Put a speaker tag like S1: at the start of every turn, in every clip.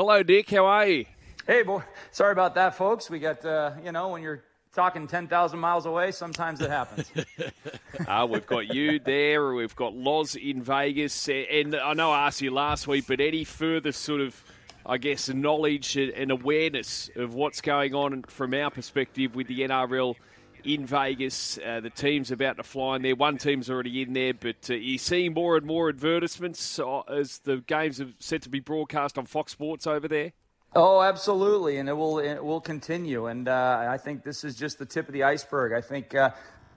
S1: Hello, Dick. How are you?
S2: Hey, boy. Sorry about that, folks. We got, uh, you know, when you're talking 10,000 miles away, sometimes it happens.
S1: uh, we've got you there. We've got Loz in Vegas. And I know I asked you last week, but any further sort of, I guess, knowledge and awareness of what's going on from our perspective with the NRL in Vegas? Uh, the team's about to fly in there. One team's already in there, but uh, you're seeing more and more advertisements uh, as the games are set to be broadcast on Fox Sports over there.
S2: Oh, absolutely, and it will it will continue. And uh, I think this is just the tip of the iceberg. I think uh,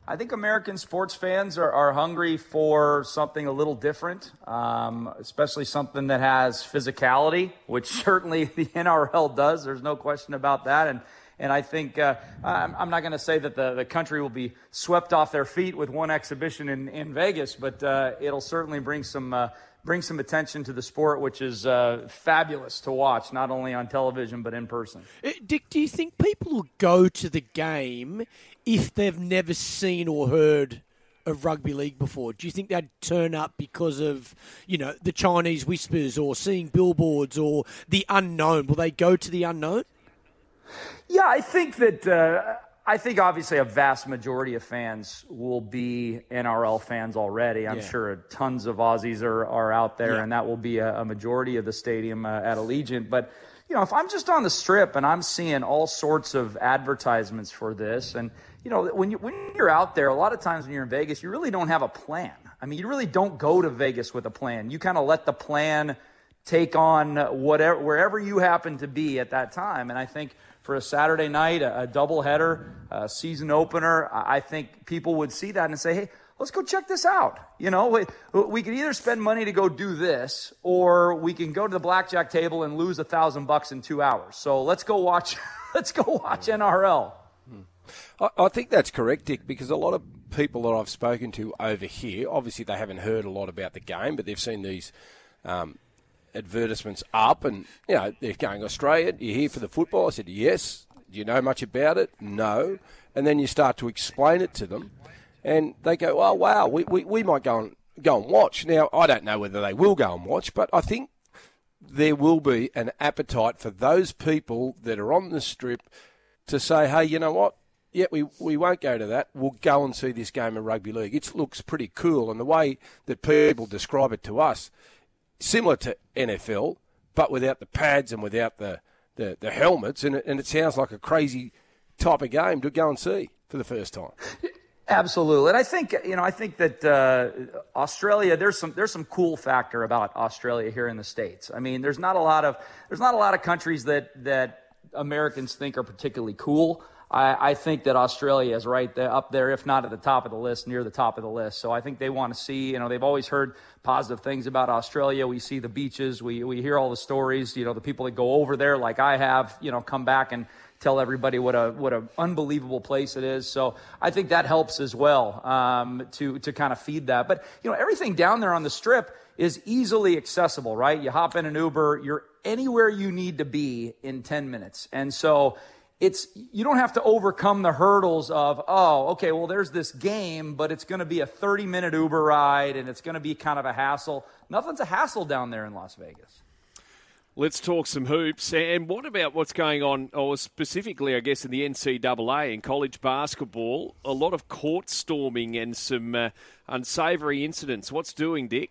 S2: I think American sports fans are, are hungry for something a little different, um, especially something that has physicality, which certainly the NRL does. There's no question about that. And and I think uh, I'm, I'm, not going to say that the, the country will be swept off their feet with one exhibition in, in Vegas, but uh, it'll certainly bring some uh, bring some attention to the sport, which is uh, fabulous to watch, not only on television but in person.
S3: Uh, Dick, do you think people will go to the game if they've never seen or heard? Of rugby league before? Do you think they'd turn up because of, you know, the Chinese whispers or seeing billboards or the unknown? Will they go to the unknown?
S2: Yeah, I think that. Uh, I think obviously a vast majority of fans will be NRL fans already. I'm yeah. sure tons of Aussies are, are out there, yeah. and that will be a, a majority of the stadium uh, at Allegiant. But you know, if I'm just on the strip and I'm seeing all sorts of advertisements for this, and you know, when you when you're out there, a lot of times when you're in Vegas, you really don't have a plan. I mean, you really don't go to Vegas with a plan. You kind of let the plan take on whatever wherever you happen to be at that time. And I think for a Saturday night, a, a doubleheader, a season opener, I think people would see that and say, hey, let's go check this out. You know, we, we could either spend money to go do this, or we can go to the blackjack table and lose a thousand bucks in two hours. So let's go watch. let's go watch NRL.
S4: I, I think that's correct, Dick, because a lot of people that I've spoken to over here, obviously they haven't heard a lot about the game, but they've seen these um, advertisements up, and you know they're going Australia. You're here for the football. I said yes. Do you know much about it? No. And then you start to explain it to them, and they go, "Oh wow, we, we, we might go and go and watch." Now I don't know whether they will go and watch, but I think there will be an appetite for those people that are on the strip to say, "Hey, you know what? yeah, we, we won't go to that. We'll go and see this game of rugby league. It looks pretty cool. And the way that people describe it to us, similar to NFL, but without the pads and without the, the, the helmets, and it, and it sounds like a crazy type of game to go and see for the first time.
S2: Absolutely, and I think you know I think that uh, Australia there's some there's some cool factor about Australia here in the states. I mean, there's not a lot of there's not a lot of countries that that Americans think are particularly cool. I, I think that Australia is right there, up there, if not at the top of the list, near the top of the list. So I think they want to see, you know, they've always heard positive things about Australia. We see the beaches, we, we hear all the stories, you know, the people that go over there, like I have, you know, come back and tell everybody what a what an unbelievable place it is. So I think that helps as well um, to to kind of feed that. But you know, everything down there on the strip is easily accessible, right? You hop in an Uber, you're anywhere you need to be in 10 minutes. And so it's you don't have to overcome the hurdles of oh okay well there's this game but it's going to be a 30 minute uber ride and it's going to be kind of a hassle nothing's a hassle down there in las vegas
S1: Let's talk some hoops. And what about what's going on, or specifically, I guess, in the NCAA in college basketball? A lot of court storming and some uh, unsavoury incidents. What's doing, Dick?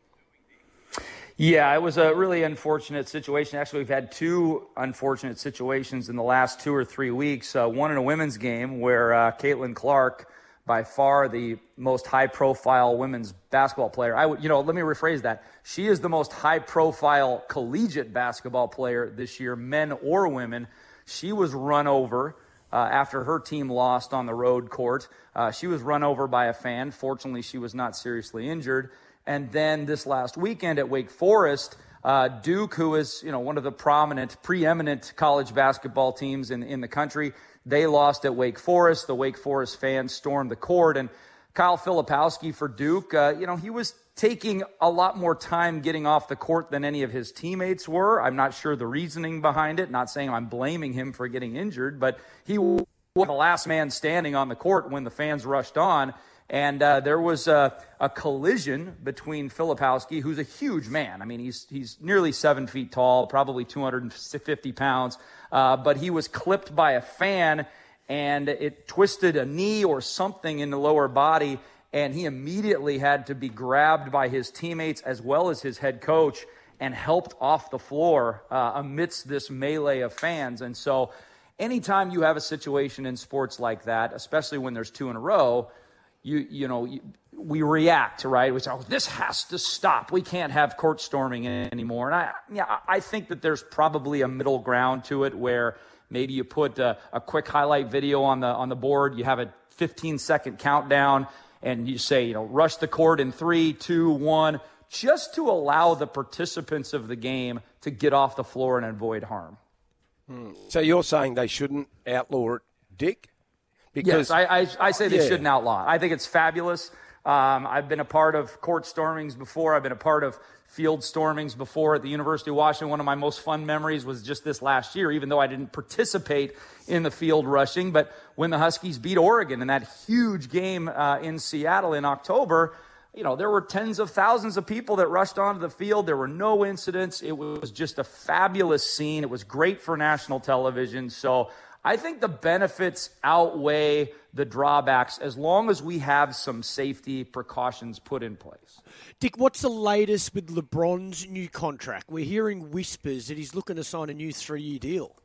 S2: Yeah, it was a really unfortunate situation. Actually, we've had two unfortunate situations in the last two or three weeks. Uh, one in a women's game where uh, Caitlin Clark, by far the most high-profile women's basketball player. I would, you know, let me rephrase that. She is the most high-profile collegiate basketball player this year, men or women. She was run over. Uh, after her team lost on the road court. Uh, she was run over by a fan. Fortunately, she was not seriously injured. And then this last weekend at Wake Forest, uh, Duke, who is you know one of the prominent, preeminent college basketball teams in, in the country, they lost at Wake Forest. The Wake Forest fans stormed the court, and Kyle Filipowski for Duke, uh, you know, he was taking a lot more time getting off the court than any of his teammates were. I'm not sure the reasoning behind it. Not saying I'm blaming him for getting injured, but he was the last man standing on the court when the fans rushed on And uh, there was a, a, collision between Filipowski, who's a huge man. I mean, he's, he's nearly seven feet tall, probably 250 pounds, uh, but he was clipped by a fan and it twisted a knee or something in the lower body. And he immediately had to be grabbed by his teammates as well as his head coach and helped off the floor uh, amidst this melee of fans. And so, anytime you have a situation in sports like that, especially when there's two in a row, you you know you, we react right? We say oh, this has to stop. We can't have court storming anymore. And i yeah i think that there's probably a middle ground to it where maybe you put a, a quick highlight video on the on the board you have a 15 second countdown and you say you know rush the court in three two one just to allow the participants of the game to get off the floor and avoid harm.
S4: Hmm. so you're saying they shouldn't outlaw it. Dick
S2: because yes, I, I, I say they yeah. shouldn't outlaw. I think it's fabulous. Um, I've been a part of court stormings before. I've been a part of field stormings before at the University of Washington. One of my most fun memories was just this last year, even though I didn't participate in the field rushing. But when the Huskies beat Oregon in that huge game uh, in Seattle in October, you know, there were tens of thousands of people that rushed onto the field. There were no incidents. It was just a fabulous scene. It was great for national television. So I think the benefits outweigh the drawbacks as long as we have some safety precautions put in place.
S3: Dick, what's the latest with LeBron's new contract? We're hearing whispers that he's looking to sign a new three year deal.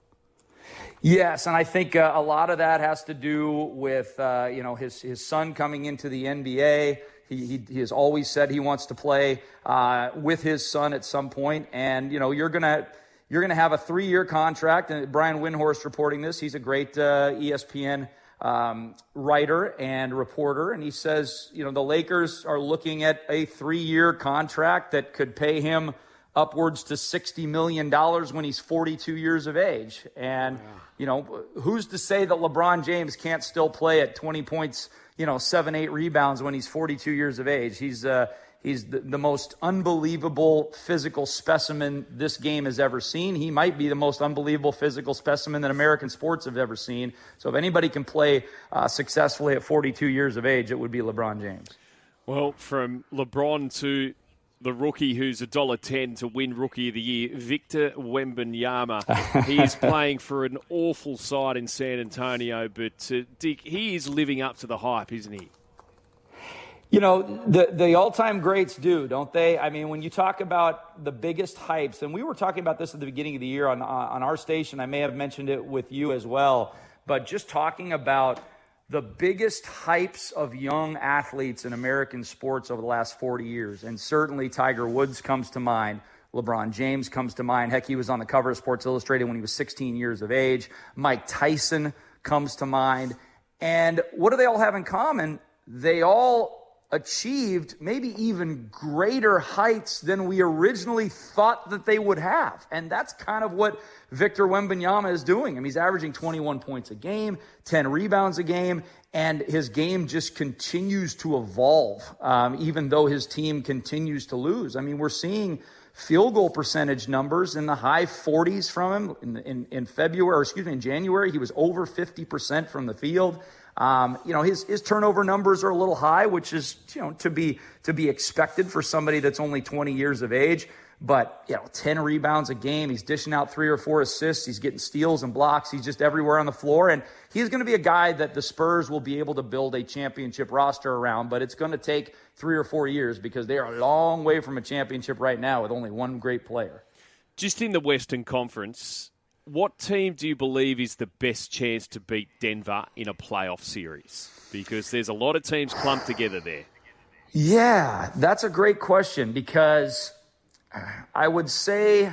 S2: Yes, and I think uh, a lot of that has to do with uh, you know his his son coming into the NBA. He, he, he has always said he wants to play uh, with his son at some point, and you know you're gonna you're going to have a three year contract. And Brian Windhorst reporting this. He's a great uh, ESPN um, writer and reporter. And he says, you know, the Lakers are looking at a three year contract that could pay him upwards to $60 million when he's 42 years of age. And, you know, who's to say that LeBron James can't still play at 20 points, you know, seven, eight rebounds when he's 42 years of age? He's, uh, He's the, the, most unbelievable physical specimen this game has ever seen. He might be the most unbelievable physical specimen that American sports have ever seen. So, if anybody can play uh, successfully at 42 years of age, it would be LeBron James.
S1: Well, from LeBron to the rookie who's a dollar ten to win Rookie of the Year, Victor Wembanyama. he is playing for an awful side in San Antonio, but uh, Dick, he is living up to the hype, isn't he?
S2: You know, the, the all time greats do, don't they? I mean, when you talk about the biggest hypes, and we were talking about this at the beginning of the year on, on our station, I may have mentioned it with you as well, but just talking about the biggest hypes of young athletes in American sports over the last 40 years. And certainly Tiger Woods comes to mind. LeBron James comes to mind. Heck, he was on the cover of Sports Illustrated when he was 16 years of age. Mike Tyson comes to mind. And what do they all have in common? They all achieved maybe even greater heights than we originally thought that they would have. And that's kind of what Victor Wembanyama is doing. I mean, he's averaging 21 points a game, 10 rebounds a game, and his game just continues to evolve, um, even though his team continues to lose. I mean, we're seeing field goal percentage numbers in the high 40s from him in, in, in February, or excuse me, in January. He was over 50% from the field. Um, you know, his, his turnover numbers are a little high, which is, you know, to be, to be expected for somebody that's only 20 years of age. But, you know, 10 rebounds a game. He's dishing out three or four assists. He's getting steals and blocks. He's just everywhere on the floor. And he's going to be a guy that the Spurs will be able to build a championship roster around. But it's going to take three or four years because they are a long way from a championship right now with only one great player.
S1: Just in the Western Conference, what team do you believe is the best chance to beat Denver in a playoff series? Because there's a lot of teams clumped together there.
S2: Yeah, that's a great question because I would say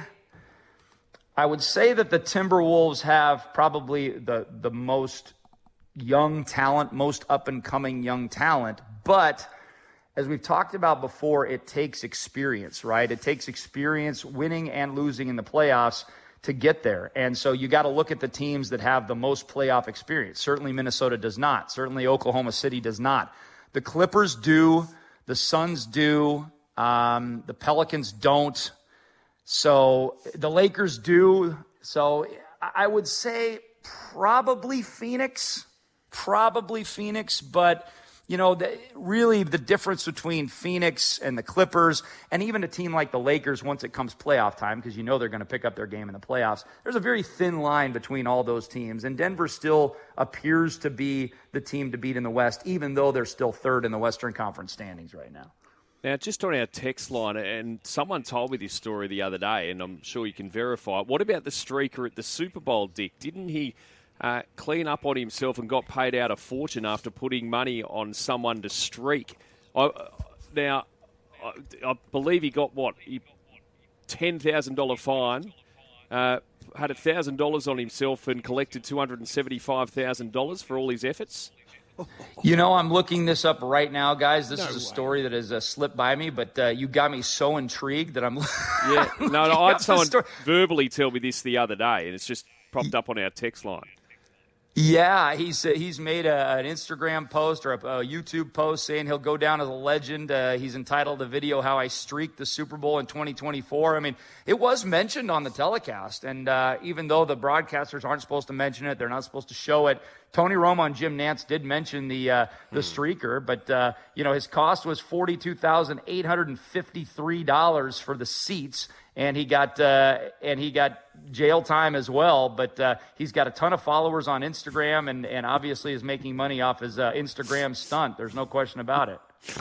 S2: I would say that the Timberwolves have probably the the most young talent, most up and coming young talent, but as we've talked about before, it takes experience, right? It takes experience winning and losing in the playoffs to get there. And so you got to look at the teams that have the most playoff experience. Certainly Minnesota does not. Certainly Oklahoma City does not. The Clippers do. The Suns do. Um, the Pelicans don't. So the Lakers do. So I would say probably Phoenix. Probably Phoenix, but you know, the, really the difference between Phoenix and the Clippers, and even a team like the Lakers once it comes playoff time, because you know they're going to pick up their game in the playoffs, there's a very thin line between all those teams. And Denver still appears to be the team to beat in the West, even though they're still third in the Western Conference standings right now.
S1: Now, just on our text line, and someone told me this story the other day, and I'm sure you can verify it. What about the streaker at the Super Bowl, Dick? Didn't he uh, clean up on himself and got paid out a fortune after putting money on someone to streak? I, now, I, I, believe he got what he $10,000 fine. Uh, had $1,000 on himself and collected $275,000 for all his efforts.
S2: You know, I'm looking this up right now, guys. This no is a way. story that has uh, slipped by me, but uh, you got me so intrigued that I'm.
S1: yeah, no, no. I had someone verbally tell me this the other day, and it's just popped up on our text line.
S2: Yeah, he's he's made a, an Instagram post or a, a, YouTube post saying he'll go down as a legend. Uh, he's entitled the video "How I Streaked the Super Bowl in 2024." I mean, it was mentioned on the telecast, and uh, even though the broadcasters aren't supposed to mention it, they're not supposed to show it. Tony Romo and Jim Nantz did mention the uh, the hmm. streaker, but uh, you know his cost was forty two thousand eight hundred and fifty three dollars for the seats and he got uh, and he got jail time as well. But uh, he's got a ton of followers on Instagram, and and obviously is making money off his uh, Instagram stunt. There's no question about it.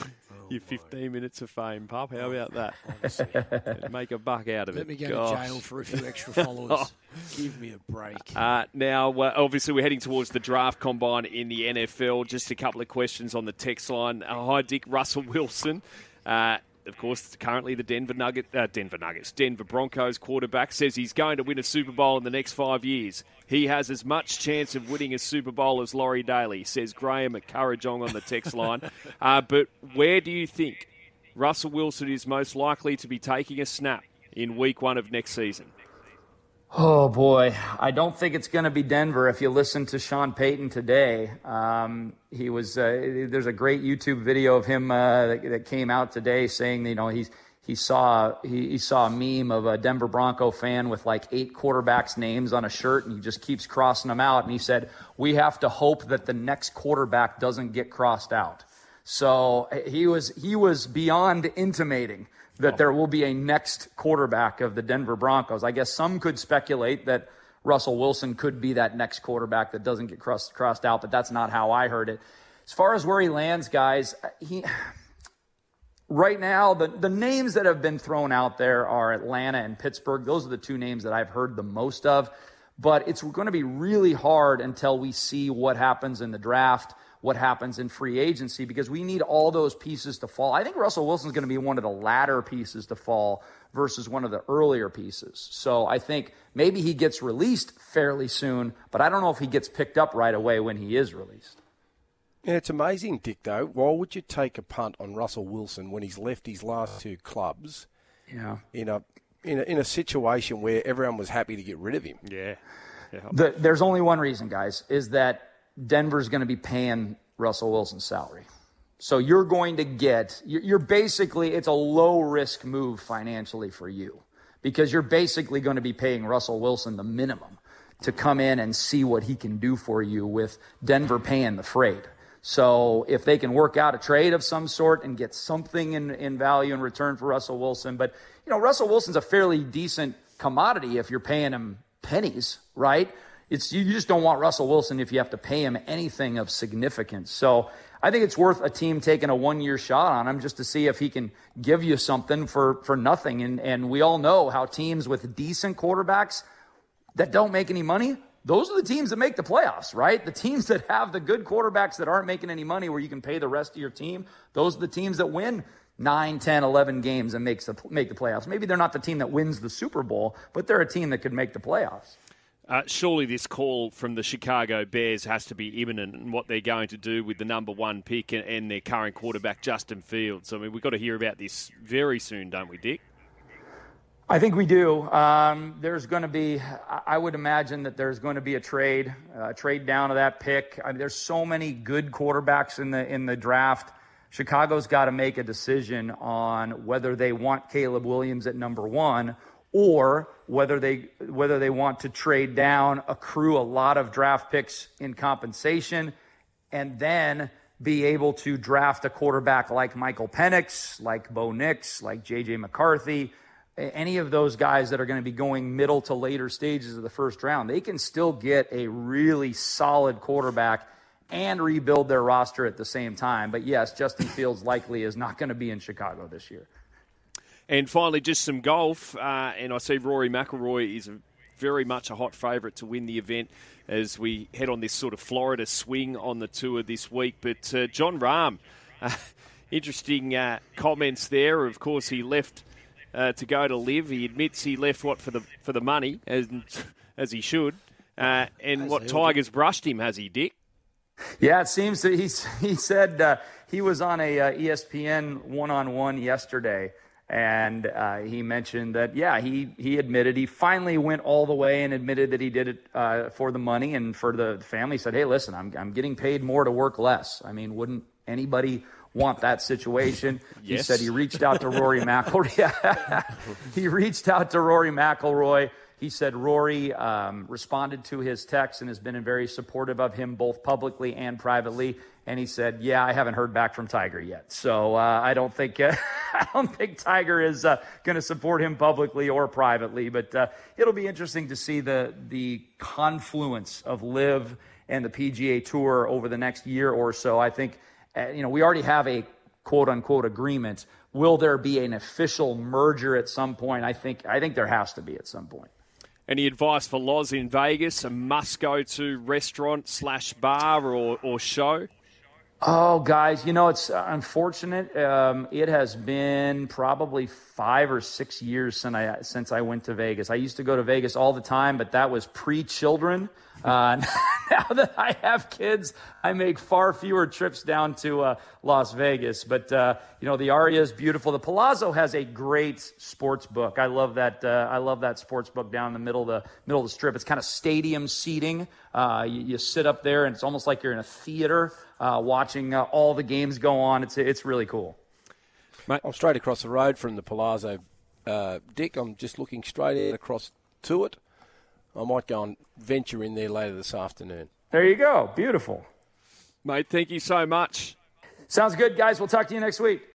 S1: Your 15 minutes of fame, pup. How about that? Make a buck out of
S3: Let
S1: it.
S3: Let me go Gosh. to jail for a few extra followers. Give me a break.
S1: Uh, now, uh, obviously, we're heading towards the draft combine in the NFL. Just a couple of questions on the text line. Uh, hi, Dick. Russell Wilson. Of course, currently the Denver Nugget, uh, Denver Nuggets, Denver Broncos quarterback says he's going to win a Super Bowl in the next five years. He has as much chance of winning a Super Bowl as Laurie Daley, says Graham at Currajong on the text line. Uh, but where do you think Russell Wilson is most likely to be taking a snap in week one of next season?
S2: Oh boy, I don't think it's going to be Denver. If you listen to Sean Payton today, um, he was. Uh, there's a great YouTube video of him uh, that, that, came out today saying, you know, he's he saw he, he, saw a meme of a Denver Bronco fan with like eight quarterbacks' names on a shirt, and he just keeps crossing them out. And he said, "We have to hope that the next quarterback doesn't get crossed out." So he was he was beyond intimating that oh. there will be a next quarterback of the Denver Broncos. I guess some could speculate that Russell Wilson could be that next quarterback that doesn't get crossed, crossed out, but that's not how I heard it. As far as where he lands, guys, he right now the, the names that have been thrown out there are Atlanta and Pittsburgh. Those are the two names that I've heard the most of. But it's going to be really hard until we see what happens in the draft what happens in free agency because we need all those pieces to fall. I think Russell Wilson's going to be one of the latter pieces to fall versus one of the earlier pieces. So I think maybe he gets released fairly soon, but I don't know if he gets picked up right away when he is released.
S4: Yeah, it's amazing, Dick, though. Why would you take a punt on Russell Wilson when he's left his last two clubs
S2: yeah.
S4: in a in a, in a situation where everyone was happy to get rid of him?
S1: Yeah.
S2: yeah. The, there's only one reason, guys, is that Denver's going to be paying Russell Wilson's salary. So you're going to get, you're basically, it's a low risk move financially for you because you're basically going to be paying Russell Wilson the minimum to come in and see what he can do for you with Denver paying the freight. So if they can work out a trade of some sort and get something in, in value in return for Russell Wilson, but you know, Russell Wilson's a fairly decent commodity if you're paying him pennies, right? It's you just don't want Russell Wilson if you have to pay him anything of significance. So I think it's worth a team taking a one year shot on him just to see if he can give you something for, for nothing. And, and we all know how teams with decent quarterbacks that don't make any money, those are the teams that make the playoffs, right? The teams that have the good quarterbacks that aren't making any money where you can pay the rest of your team, those are the teams that win 9, 10, 11 games and makes the, make the playoffs. Maybe they're not the team that wins the Super Bowl, but they're a team that could make the playoffs.
S1: Uh, surely this call from the Chicago Bears has to be imminent and what they're going to do with the number one pick and, and their current quarterback, Justin Fields. I mean, we've got to hear about this very soon, don't we, Dick?
S2: I think we do. Um, there's going to be, I would imagine that there's going to be a trade, uh, trade down of that pick. I mean, there's so many good quarterbacks in the in the draft. Chicago's got to make a decision on whether they want Caleb Williams at number one or whether they whether they want to trade down, accrue a lot of draft picks in compensation, and then be able to draft a quarterback like Michael Penix, like Bo Nix, like J.J. McCarthy, any of those guys that are going to be going middle to later stages of the first round, they can still get a really solid quarterback and rebuild their roster at the same time. But yes, Justin Fields likely is not going to be in Chicago this year.
S1: And finally, just some golf. Uh, and I see Rory McIlroy is very much a hot favourite to win the event as we head on this sort of Florida swing on the tour this week. But uh, Jon Rahm, uh, interesting uh, comments there. Of course, he left uh, to go to LIV. He admits he left what for the for the money, as as he should. Uh, and as what Tigers brushed him, has he, Dick?
S2: Yeah, it seems that he's, he said uh, he was on a ESPN one on one yesterday and uh, he mentioned that, yeah, he, he admitted he finally went all the way and admitted that he did it uh, for the money and for the family. He said, hey, listen, I'm, I'm getting paid more to work less. I mean, wouldn't anybody want that situation? yes. He said he reached out to Rory McIlroy. he reached out to Rory McIlroy. He said Rory um, responded to his text and has been very supportive of him both publicly and privately and he said, "Yeah, I haven't heard back from Tiger yet, so uh, I don't think uh, I don't think Tiger is uh, going to support him publicly or privately. But uh, it'll be interesting to see the the confluence of LIV and the PGA Tour over the next year or so. I think uh, you know we already have a quote unquote agreement. Will there be an official merger at some point? I think I think there has to be at some point.
S1: Any advice for Loz in Vegas? A must go to restaurant slash bar or, or show?
S2: Oh, guys, you know, it's unfortunate. Um, it has been probably five or six years since I, since I went to Vegas. I used to go to Vegas all the time, but that was pre children. Uh, now that I have kids, I make far fewer trips down to uh, Las Vegas. But, uh, you know, the Aria is beautiful. The Palazzo has a great sports book. I love that. Uh, I love that sports book down in the middle of the middle of the strip. It's kind of stadium seating. Uh, you, you sit up there, and it's almost like you're in a theater uh, watching all the games go on. It's it's really cool.
S4: Mate, I'm straight across the road from the Palazzo, Dick. I'm just looking straight across to it. I might go and venture in there later this afternoon.
S2: There you go. Beautiful.
S1: Mate, thank you so much.
S2: Sounds good, guys. We'll talk to you next week.